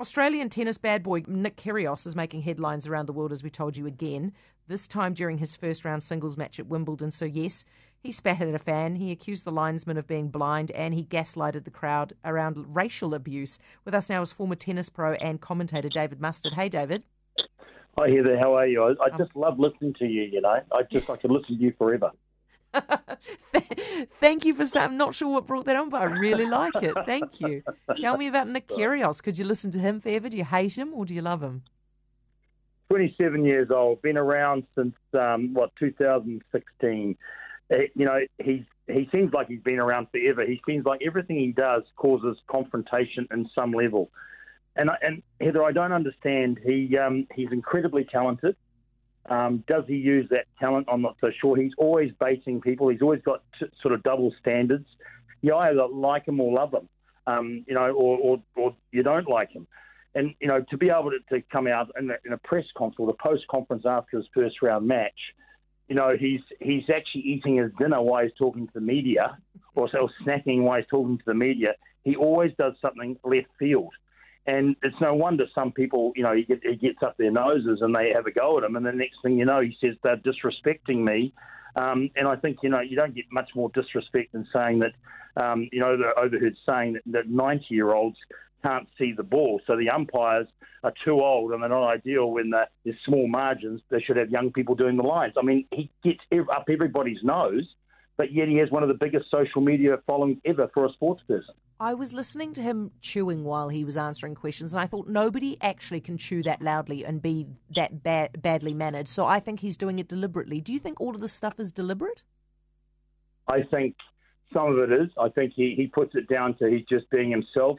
Australian tennis bad boy Nick Kyrgios is making headlines around the world, as we told you again, this time during his first round singles match at Wimbledon. So, yes, he spat at a fan, he accused the linesman of being blind, and he gaslighted the crowd around racial abuse. With us now is former tennis pro and commentator David Mustard. Hey, David. Hi, Heather. How are you? I, I just um, love listening to you, you know. I just, I could listen to you forever. Thank you for saying. I'm not sure what brought that on, but I really like it. Thank you. Tell me about Nick. Could you listen to him forever? Do you hate him or do you love him? 27 years old, been around since um, what 2016. Uh, you know, he's he seems like he's been around forever. He seems like everything he does causes confrontation in some level. And and Heather, I don't understand. He um, he's incredibly talented. Um, does he use that talent? I'm not so sure. He's always baiting people. He's always got t- sort of double standards. You either like him or love him, um, you know, or, or, or, you don't like him. And you know, to be able to, to come out in a, in a press conference or the post conference after his first round match, you know, he's he's actually eating his dinner while he's talking to the media, or, or snacking while he's talking to the media. He always does something left field. And it's no wonder some people, you know, he, get, he gets up their noses and they have a go at him, and the next thing you know, he says they're disrespecting me. Um, and I think you know you don't get much more disrespect than saying that, um, you know, the overheard saying that 90 year olds can't see the ball. So the umpires are too old and they're not ideal when there's small margins. They should have young people doing the lines. I mean, he gets up everybody's nose, but yet he has one of the biggest social media followings ever for a sports person. I was listening to him chewing while he was answering questions, and I thought nobody actually can chew that loudly and be that bad, badly mannered. So I think he's doing it deliberately. Do you think all of this stuff is deliberate? I think some of it is. I think he, he puts it down to he's just being himself.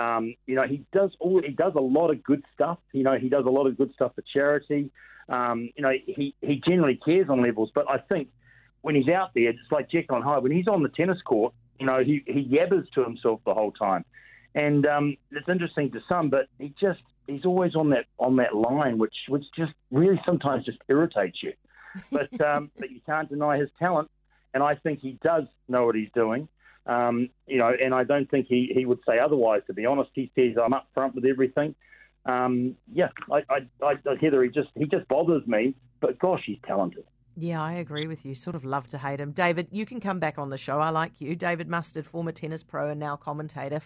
Um, you know, he does all he does a lot of good stuff. You know, he does a lot of good stuff for charity. Um, you know, he he generally cares on levels, but I think when he's out there, it's like Jekyll and Hyde. When he's on the tennis court, you know, he, he yabbers to himself the whole time, and um, it's interesting to some, but he just he's always on that on that line, which which just really sometimes just irritates you. But um, but you can't deny his talent, and I think he does know what he's doing. Um, you know, and I don't think he, he would say otherwise. To be honest, he says I'm up front with everything. Um, yeah, I, I, I, Heather, he just he just bothers me. But gosh, he's talented. Yeah, I agree with you. Sort of love to hate him. David, you can come back on the show. I like you. David Mustard, former tennis pro and now commentator.